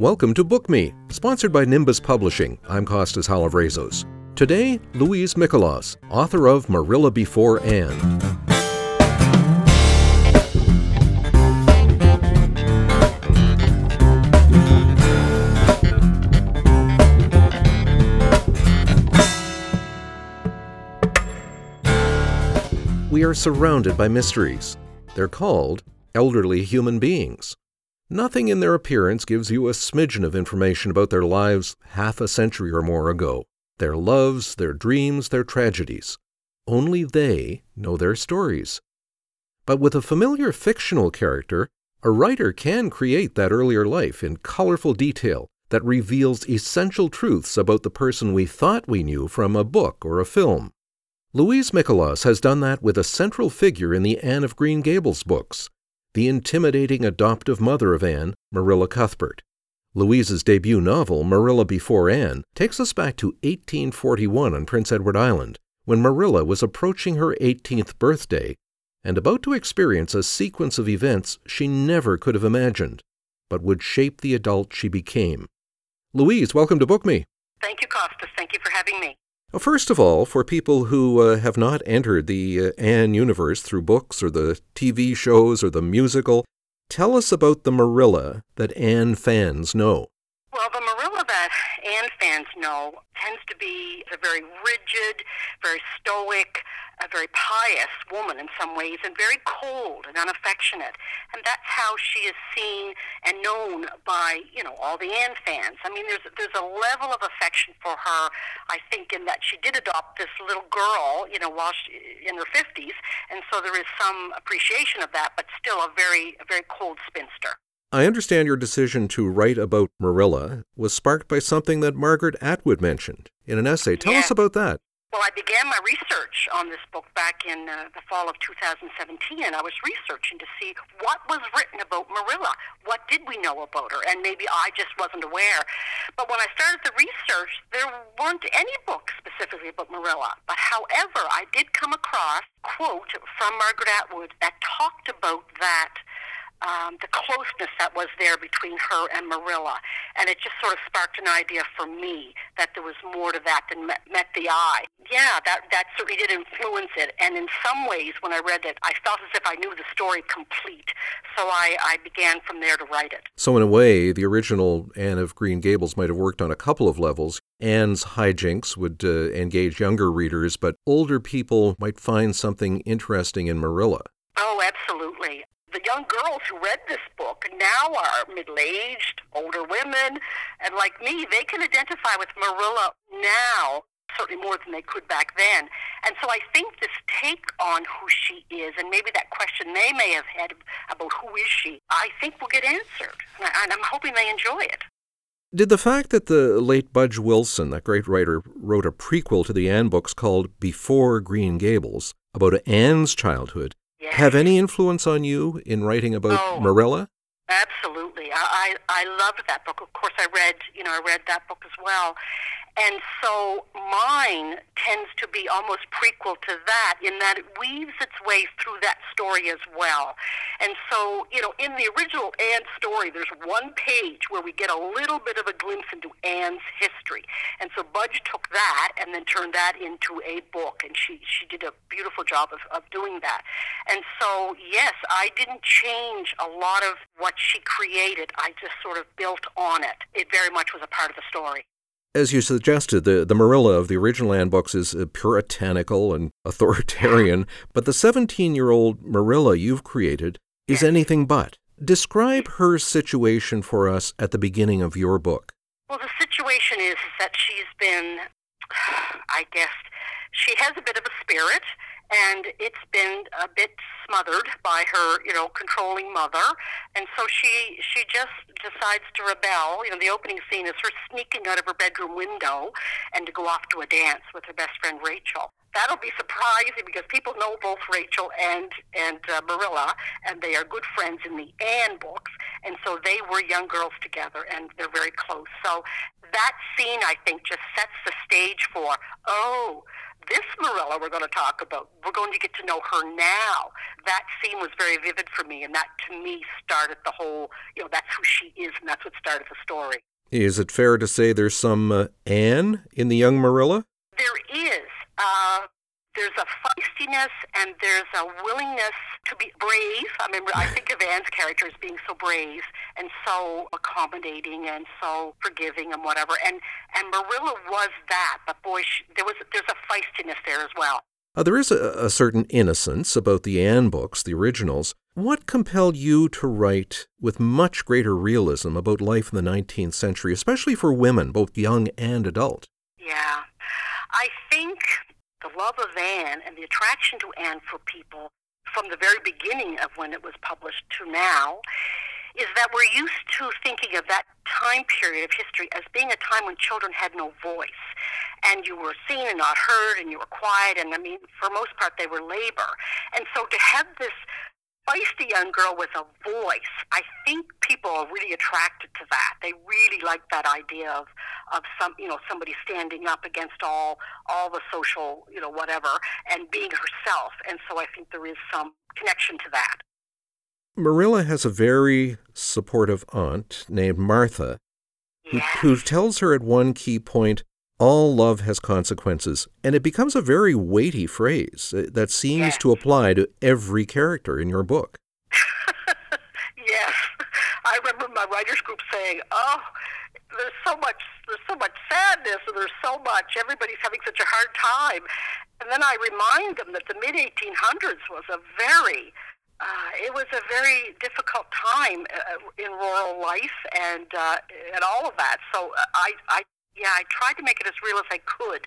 Welcome to Book Me, sponsored by Nimbus Publishing. I'm Costas Halavrezos. Today, Louise Mikolas, author of Marilla Before Anne. We are surrounded by mysteries. They're called elderly human beings. Nothing in their appearance gives you a smidgen of information about their lives half a century or more ago, their loves, their dreams, their tragedies. Only they know their stories. But with a familiar fictional character, a writer can create that earlier life in colorful detail that reveals essential truths about the person we thought we knew from a book or a film. Louise Mikolas has done that with a central figure in the Anne of Green Gables books, the intimidating adoptive mother of Anne, Marilla Cuthbert. Louise's debut novel, Marilla Before Anne, takes us back to 1841 on Prince Edward Island, when Marilla was approaching her 18th birthday and about to experience a sequence of events she never could have imagined, but would shape the adult she became. Louise, welcome to Book Me. Thank you, Costas. Thank you for having me. Well, first of all, for people who uh, have not entered the uh, Anne universe through books or the TV shows or the musical, tell us about the Marilla that Anne fans know. Well, the Anne fans know tends to be a very rigid, very stoic, a very pious woman in some ways, and very cold and unaffectionate. And that's how she is seen and known by, you know, all the Anne fans. I mean, there's there's a level of affection for her, I think, in that she did adopt this little girl, you know, while she, in her 50s, and so there is some appreciation of that, but still a very a very cold spinster. I understand your decision to write about Marilla was sparked by something that Margaret Atwood mentioned in an essay. Tell yeah. us about that. Well, I began my research on this book back in uh, the fall of 2017. and I was researching to see what was written about Marilla. What did we know about her? And maybe I just wasn't aware. But when I started the research, there weren't any books specifically about Marilla. But however, I did come across a quote from Margaret Atwood that talked about that um, the closeness that was there between her and Marilla. And it just sort of sparked an idea for me that there was more to that than met, met the eye. Yeah, that, that certainly did influence it. And in some ways, when I read it, I felt as if I knew the story complete. So I, I began from there to write it. So, in a way, the original Anne of Green Gables might have worked on a couple of levels. Anne's hijinks would uh, engage younger readers, but older people might find something interesting in Marilla. Oh, absolutely the young girls who read this book now are middle aged, older women, and like me, they can identify with Marilla now certainly more than they could back then. And so I think this take on who she is, and maybe that question they may have had about who is she, I think will get answered. And I'm hoping they enjoy it. Did the fact that the late Budge Wilson, that great writer, wrote a prequel to the Anne books called Before Green Gables about Anne's childhood. Have any influence on you in writing about oh, Marilla? Absolutely. I, I, I loved that book. Of course, I read, you know, I read that book as well. And so mine tends to be almost prequel to that in that it weaves its way through that story as well. And so, you know, in the original Anne story, there's one page where we get a little bit of a glimpse into Anne's history. And so Budge took that and then turned that into a book. And she, she did a beautiful job of, of doing that. And so, yes, I didn't change a lot of what she created. I just sort of built on it. It very much was a part of the story as you suggested, the, the Marilla of the original Anne books is uh, puritanical and authoritarian, but the 17 year old Marilla you've created is anything but. Describe her situation for us at the beginning of your book. Well, the situation is that she's been, I guess, she has a bit of a spirit and it's been a bit smothered by her, you know, controlling mother, and so she she just decides to rebel. You know, the opening scene is her sneaking out of her bedroom window and to go off to a dance with her best friend Rachel. That'll be surprising because people know both Rachel and and uh, Marilla, and they are good friends in the Anne books, and so they were young girls together, and they're very close. So that scene, I think, just sets the stage for oh this Marilla we're going to talk about, we're going to get to know her now. That scene was very vivid for me, and that to me started the whole, you know, that's who she is, and that's what started the story. Is it fair to say there's some uh, Anne in the young Marilla? There is. Uh, there's a feistiness and there's a willingness to be brave. I mean, I think of Anne's character as being so brave and so accommodating and so forgiving and whatever. And and Marilla was that, but boy, she, there was there's a feistiness there as well. Uh, there is a, a certain innocence about the Anne books, the originals. What compelled you to write with much greater realism about life in the 19th century, especially for women, both young and adult? Yeah. I think the love of Anne and the attraction to Anne for people from the very beginning of when it was published to now is that we're used to thinking of that time period of history as being a time when children had no voice and you were seen and not heard and you were quiet and I mean for most part they were labor. And so to have this feisty young girl with a voice. I think people are really attracted to that. They really like that idea of of some you know somebody standing up against all all the social you know whatever and being herself. And so I think there is some connection to that. Marilla has a very supportive aunt named Martha who, Yes. who tells her at one key point, all love has consequences. And it becomes a very weighty phrase uh, that seems Yes. to apply to every character in your book. I remember my writers group saying, "Oh, there's so much, there's so much sadness, and there's so much. Everybody's having such a hard time." And then I remind them that the mid 1800s was a very uh, it was a very difficult time uh, in rural life and uh, and all of that. So uh, I, I, yeah, I tried to make it as real as I could,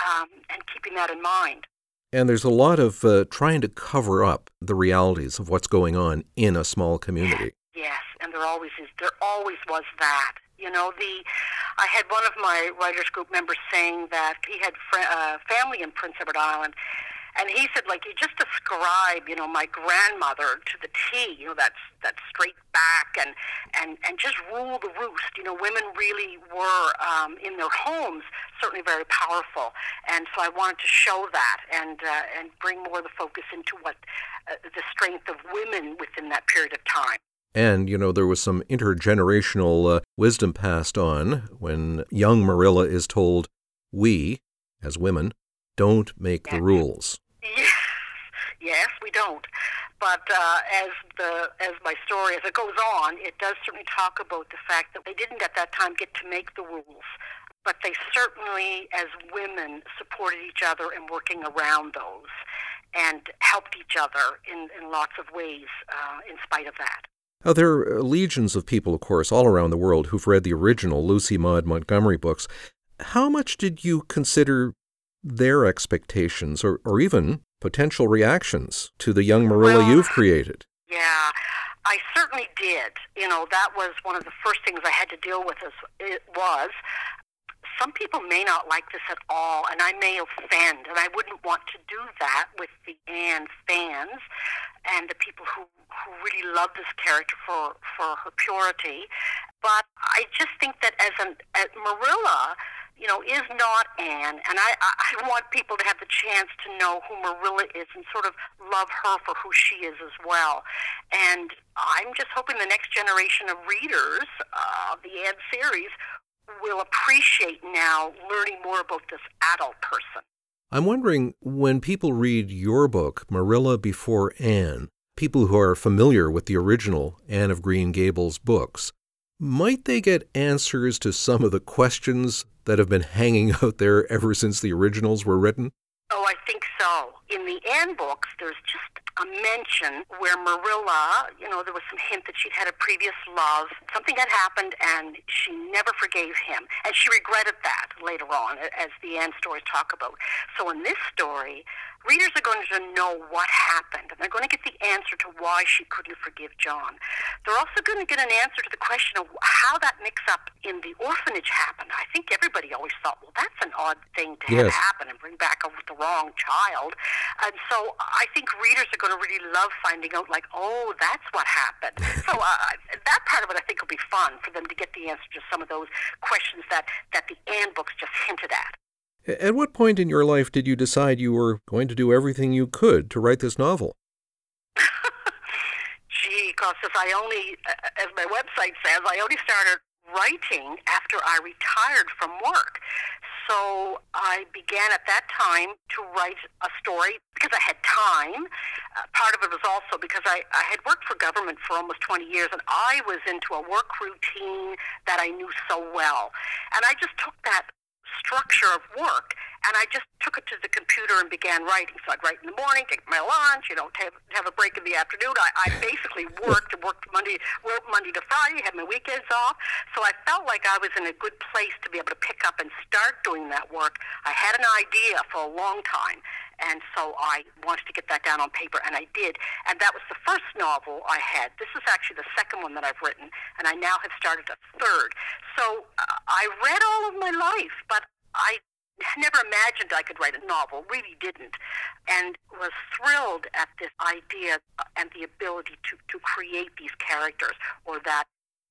um, and keeping that in mind. And there's a lot of uh, trying to cover up the realities of what's going on in a small community. Yes, and there always is. There always was that. You know, the I had one of my writers group members saying that he had fr- uh, family in Prince Edward Island, and he said like you just describe, you know, my grandmother to the T. You know, that's that straight back and and and just rule the roost. You know, women really were um, in their homes certainly very powerful, and so I wanted to show that and uh, and bring more of the focus into what uh, the strength of women within that period of time. And, you know, there was some intergenerational uh, wisdom passed on when young Marilla is told, we, as women, don't make the rules. Yes, yes, we don't. But uh, as the as my story as it goes on, it does certainly talk about the fact that they didn't at that time get to make the rules, but they certainly, as women, supported each other in working around those, and helped each other in in lots of ways uh, in spite of that. There are uh, legions of people, of course, all around the world who've read the original Lucy Maud Montgomery books. How much did you consider their expectations or, or even potential reactions to the young Marilla Well- you've created? Yeah, I certainly did. You know, that was one of the first things I had to deal with. Is it was some people may not like this at all, and I may offend, and I wouldn't want to do that with the Anne fans and the people who who really love this character for for her purity. But I just think that as an as Marilla, you know, is not Anne, and I, I want people to have the chance to know who Marilla is and sort of love her for who she is as well. And I'm just hoping the next generation of readers uh, of the Anne series will appreciate now learning more about this adult person. I'm wondering when people read your book, Marilla Before Anne, people who are familiar with the original Anne of Green Gables books, might they get answers to some of the questions that have been hanging out there ever since the originals were written? Oh, I think so. In the Anne books, there's just a mention where Marilla, you know, there was some hint that she'd had a previous love. Something had happened, and she never forgave him. And she regretted that later on, as the Anne stories talk about. So in this story, readers are going to know what happened, and they're going to get the answer to why she couldn't forgive John. They're also going to get an answer to the question of how that mix up in the orphanage happened. I think everybody always thought, well, that's an odd thing to have happen and bring back a, the wrong child. And so I think readers are going to really love finding out, like, oh, that's what happened. so uh, that part of it, I think, will be fun for them to get the answer to some of those questions that, that the Anne books just hinted at. At what point in your life did you decide you were going to do everything you could to write this novel? As I only, uh, as my website says, I only started writing after I retired from work. So I began at that time to write a story because I had time. Uh, part of it was also because I, I had worked for government for almost 20 years and I was into a work routine that I knew so well. And I just took that structure of work and I just took it to the computer and began writing. So I'd write in the morning, take my lunch, you know, have, have a break in the afternoon. I, I basically worked, worked Monday, worked Monday to Friday, had my weekends off. So I felt like I was in a good place to be able to pick up and start doing that work. I had an idea for a long time, and so I wanted to get that down on paper, and I did. And that was the first novel I had. This is actually the second one that I've written, and I now have started a third. So uh, I read all of my life, but I never imagined I could write a novel, really didn't, and was thrilled at this idea and the ability to, to create these characters or that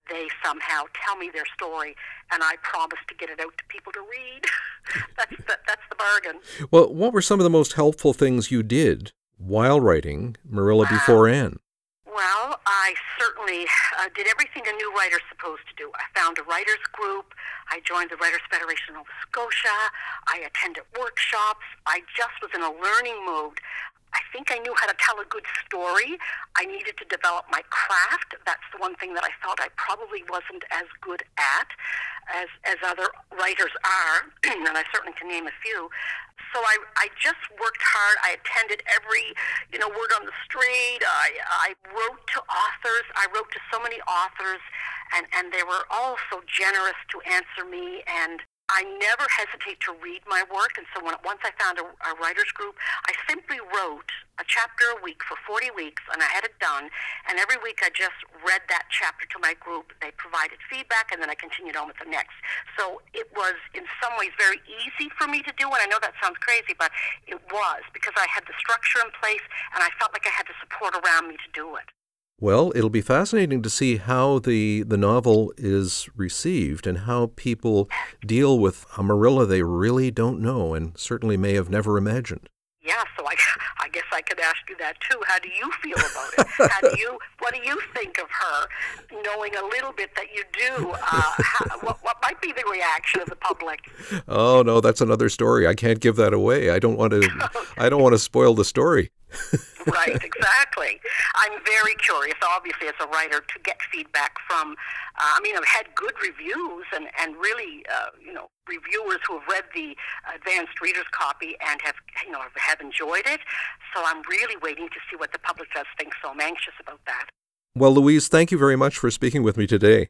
they somehow tell me their story and I promise to get it out to people to read. that's, the, that's the bargain. Well, what were some of the most helpful things you did while writing Marilla Before Anne? Well, I certainly uh, did everything a new writer's supposed to do. I found a writers group. I joined the Writers Federation of Scotia. I attended workshops. I just was in a learning mode. I think I knew how to tell a good story. I needed to develop my craft. That's the one thing that I felt I probably wasn't as good at as as other writers are, and I certainly can name a few. So I I just worked hard. I attended every you know word on the street. I I wrote to authors. I wrote to so many authors, and and they were all so generous to answer me and I never hesitate to read my work, and so when, once I found a, a writers group, I simply wrote a chapter a week for 40 weeks, and I had it done. And every week I just read that chapter to my group. They provided feedback, and then I continued on with the next. So it was, in some ways, very easy for me to do, and I know that sounds crazy, but it was because I had the structure in place, and I felt like I had the support around me to do it. Well, it'll be fascinating to see how the, the novel is received and how people deal with a Marilla they really don't know and certainly may have never imagined. Yeah, so I, I guess I could ask you that too. How do you feel about it? How do you, what do you think of her, knowing a little bit that you do? Uh, how, what, what might be the reaction of the public? Oh no, that's another story. I can't give that away. I don't want to. okay. I don't want to spoil the story. right, exactly. I'm very curious, obviously, as a writer, to get feedback from. Uh, I mean, I've had good reviews and and really, uh, you know, reviewers who have read the advanced reader's copy and have, you know, have enjoyed it. So I'm really waiting to see what the public does think. So I'm anxious about that. Well, Louise, thank you very much for speaking with me today.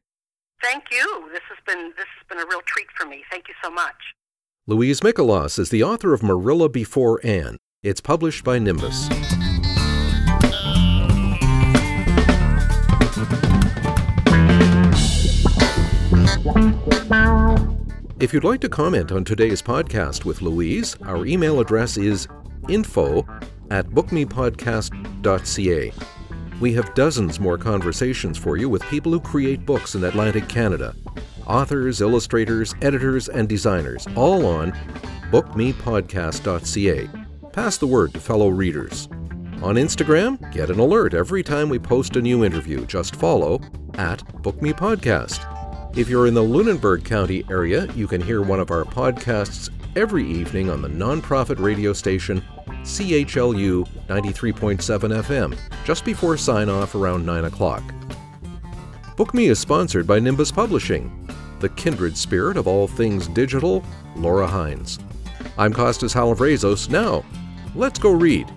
Thank you. This has been this has been a real treat for me. Thank you so much. Louise Mikolas is the author of Marilla Before Anne. It's published by Nimbus. If you'd like to comment on today's podcast with Louise, our email address is info at bookmepodcast.ca. We have dozens more conversations for you with people who create books in Atlantic Canada authors, illustrators, editors, and designers, all on bookmepodcast.ca. Pass the word to fellow readers. On Instagram, get an alert every time we post a new interview. Just follow at BookMePodcast. If you're in the Lunenburg County area, you can hear one of our podcasts every evening on the nonprofit radio station CHLU 93.7 FM, just before sign off around 9 o'clock. Book Me is sponsored by Nimbus Publishing, the kindred spirit of all things digital, Laura Hines. I'm Costas Halavrezos. Now, let's go read.